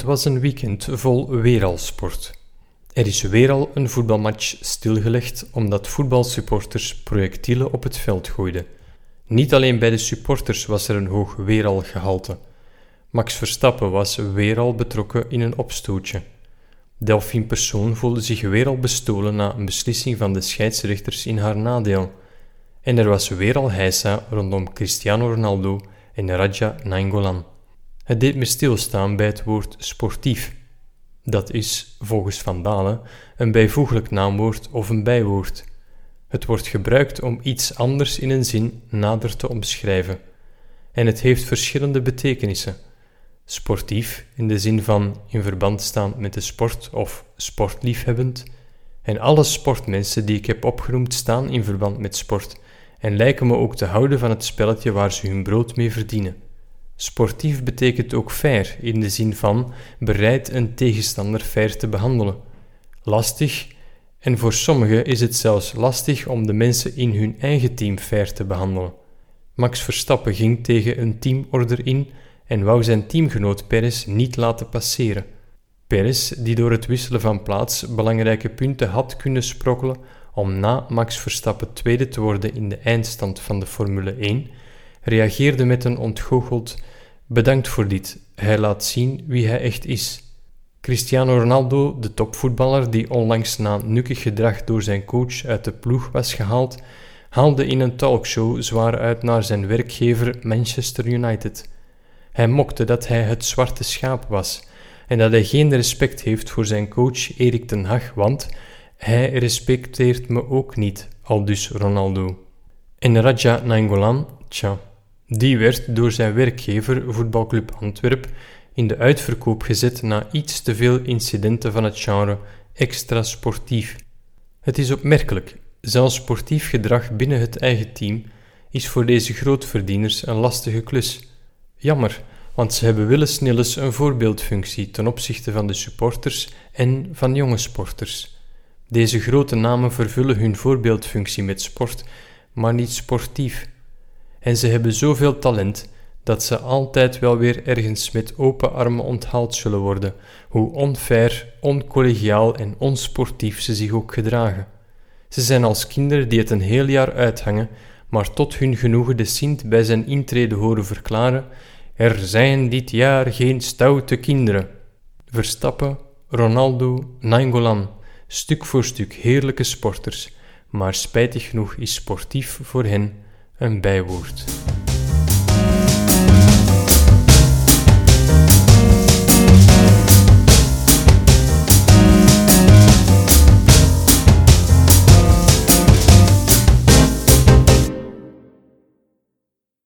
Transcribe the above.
was een weekend vol weeralsport. Er is weer al een voetbalmatch stilgelegd omdat voetbalsupporters projectielen op het veld gooiden. Niet alleen bij de supporters was er een hoog weeralgehalte. Max Verstappen was weer al betrokken in een opstootje. Delphine Persoon voelde zich weer al bestolen na een beslissing van de scheidsrechters in haar nadeel. En er was weer al heisa rondom Cristiano Ronaldo en Raja Nainggolan. Het deed me stilstaan bij het woord sportief. Dat is, volgens Van Dalen, een bijvoeglijk naamwoord of een bijwoord. Het wordt gebruikt om iets anders in een zin nader te omschrijven. En het heeft verschillende betekenissen. Sportief, in de zin van in verband staan met de sport of sportliefhebbend. En alle sportmensen die ik heb opgenoemd staan in verband met sport en lijken me ook te houden van het spelletje waar ze hun brood mee verdienen. Sportief betekent ook fair in de zin van bereid een tegenstander fair te behandelen. Lastig, en voor sommigen is het zelfs lastig om de mensen in hun eigen team fair te behandelen. Max Verstappen ging tegen een teamorder in en wou zijn teamgenoot Perez niet laten passeren. Perez, die door het wisselen van plaats belangrijke punten had kunnen sprokkelen om na Max Verstappen tweede te worden in de eindstand van de Formule 1, reageerde met een ontgoocheld Bedankt voor dit, hij laat zien wie hij echt is. Cristiano Ronaldo, de topvoetballer die onlangs na nukkig gedrag door zijn coach uit de ploeg was gehaald, haalde in een talkshow zwaar uit naar zijn werkgever Manchester United. Hij mokte dat hij het zwarte schaap was en dat hij geen respect heeft voor zijn coach Erik ten Hag, want hij respecteert me ook niet, aldus Ronaldo. En Raja Nainggolan, tja, die werd door zijn werkgever Voetbalclub Antwerp in de uitverkoop gezet na iets te veel incidenten van het genre extra sportief. Het is opmerkelijk, zelfs sportief gedrag binnen het eigen team is voor deze grootverdieners een lastige klus. Jammer, want ze hebben willens een voorbeeldfunctie ten opzichte van de supporters en van jonge sporters. Deze grote namen vervullen hun voorbeeldfunctie met sport, maar niet sportief. En ze hebben zoveel talent dat ze altijd wel weer ergens met open armen onthaald zullen worden, hoe onfair, oncollegiaal en onsportief ze zich ook gedragen. Ze zijn als kinderen die het een heel jaar uithangen, maar tot hun genoegen de Sint bij zijn intrede horen verklaren: Er zijn dit jaar geen stoute kinderen. Verstappen, Ronaldo, Nainggolan, stuk voor stuk heerlijke sporters, maar spijtig genoeg is sportief voor hen een bijwoord.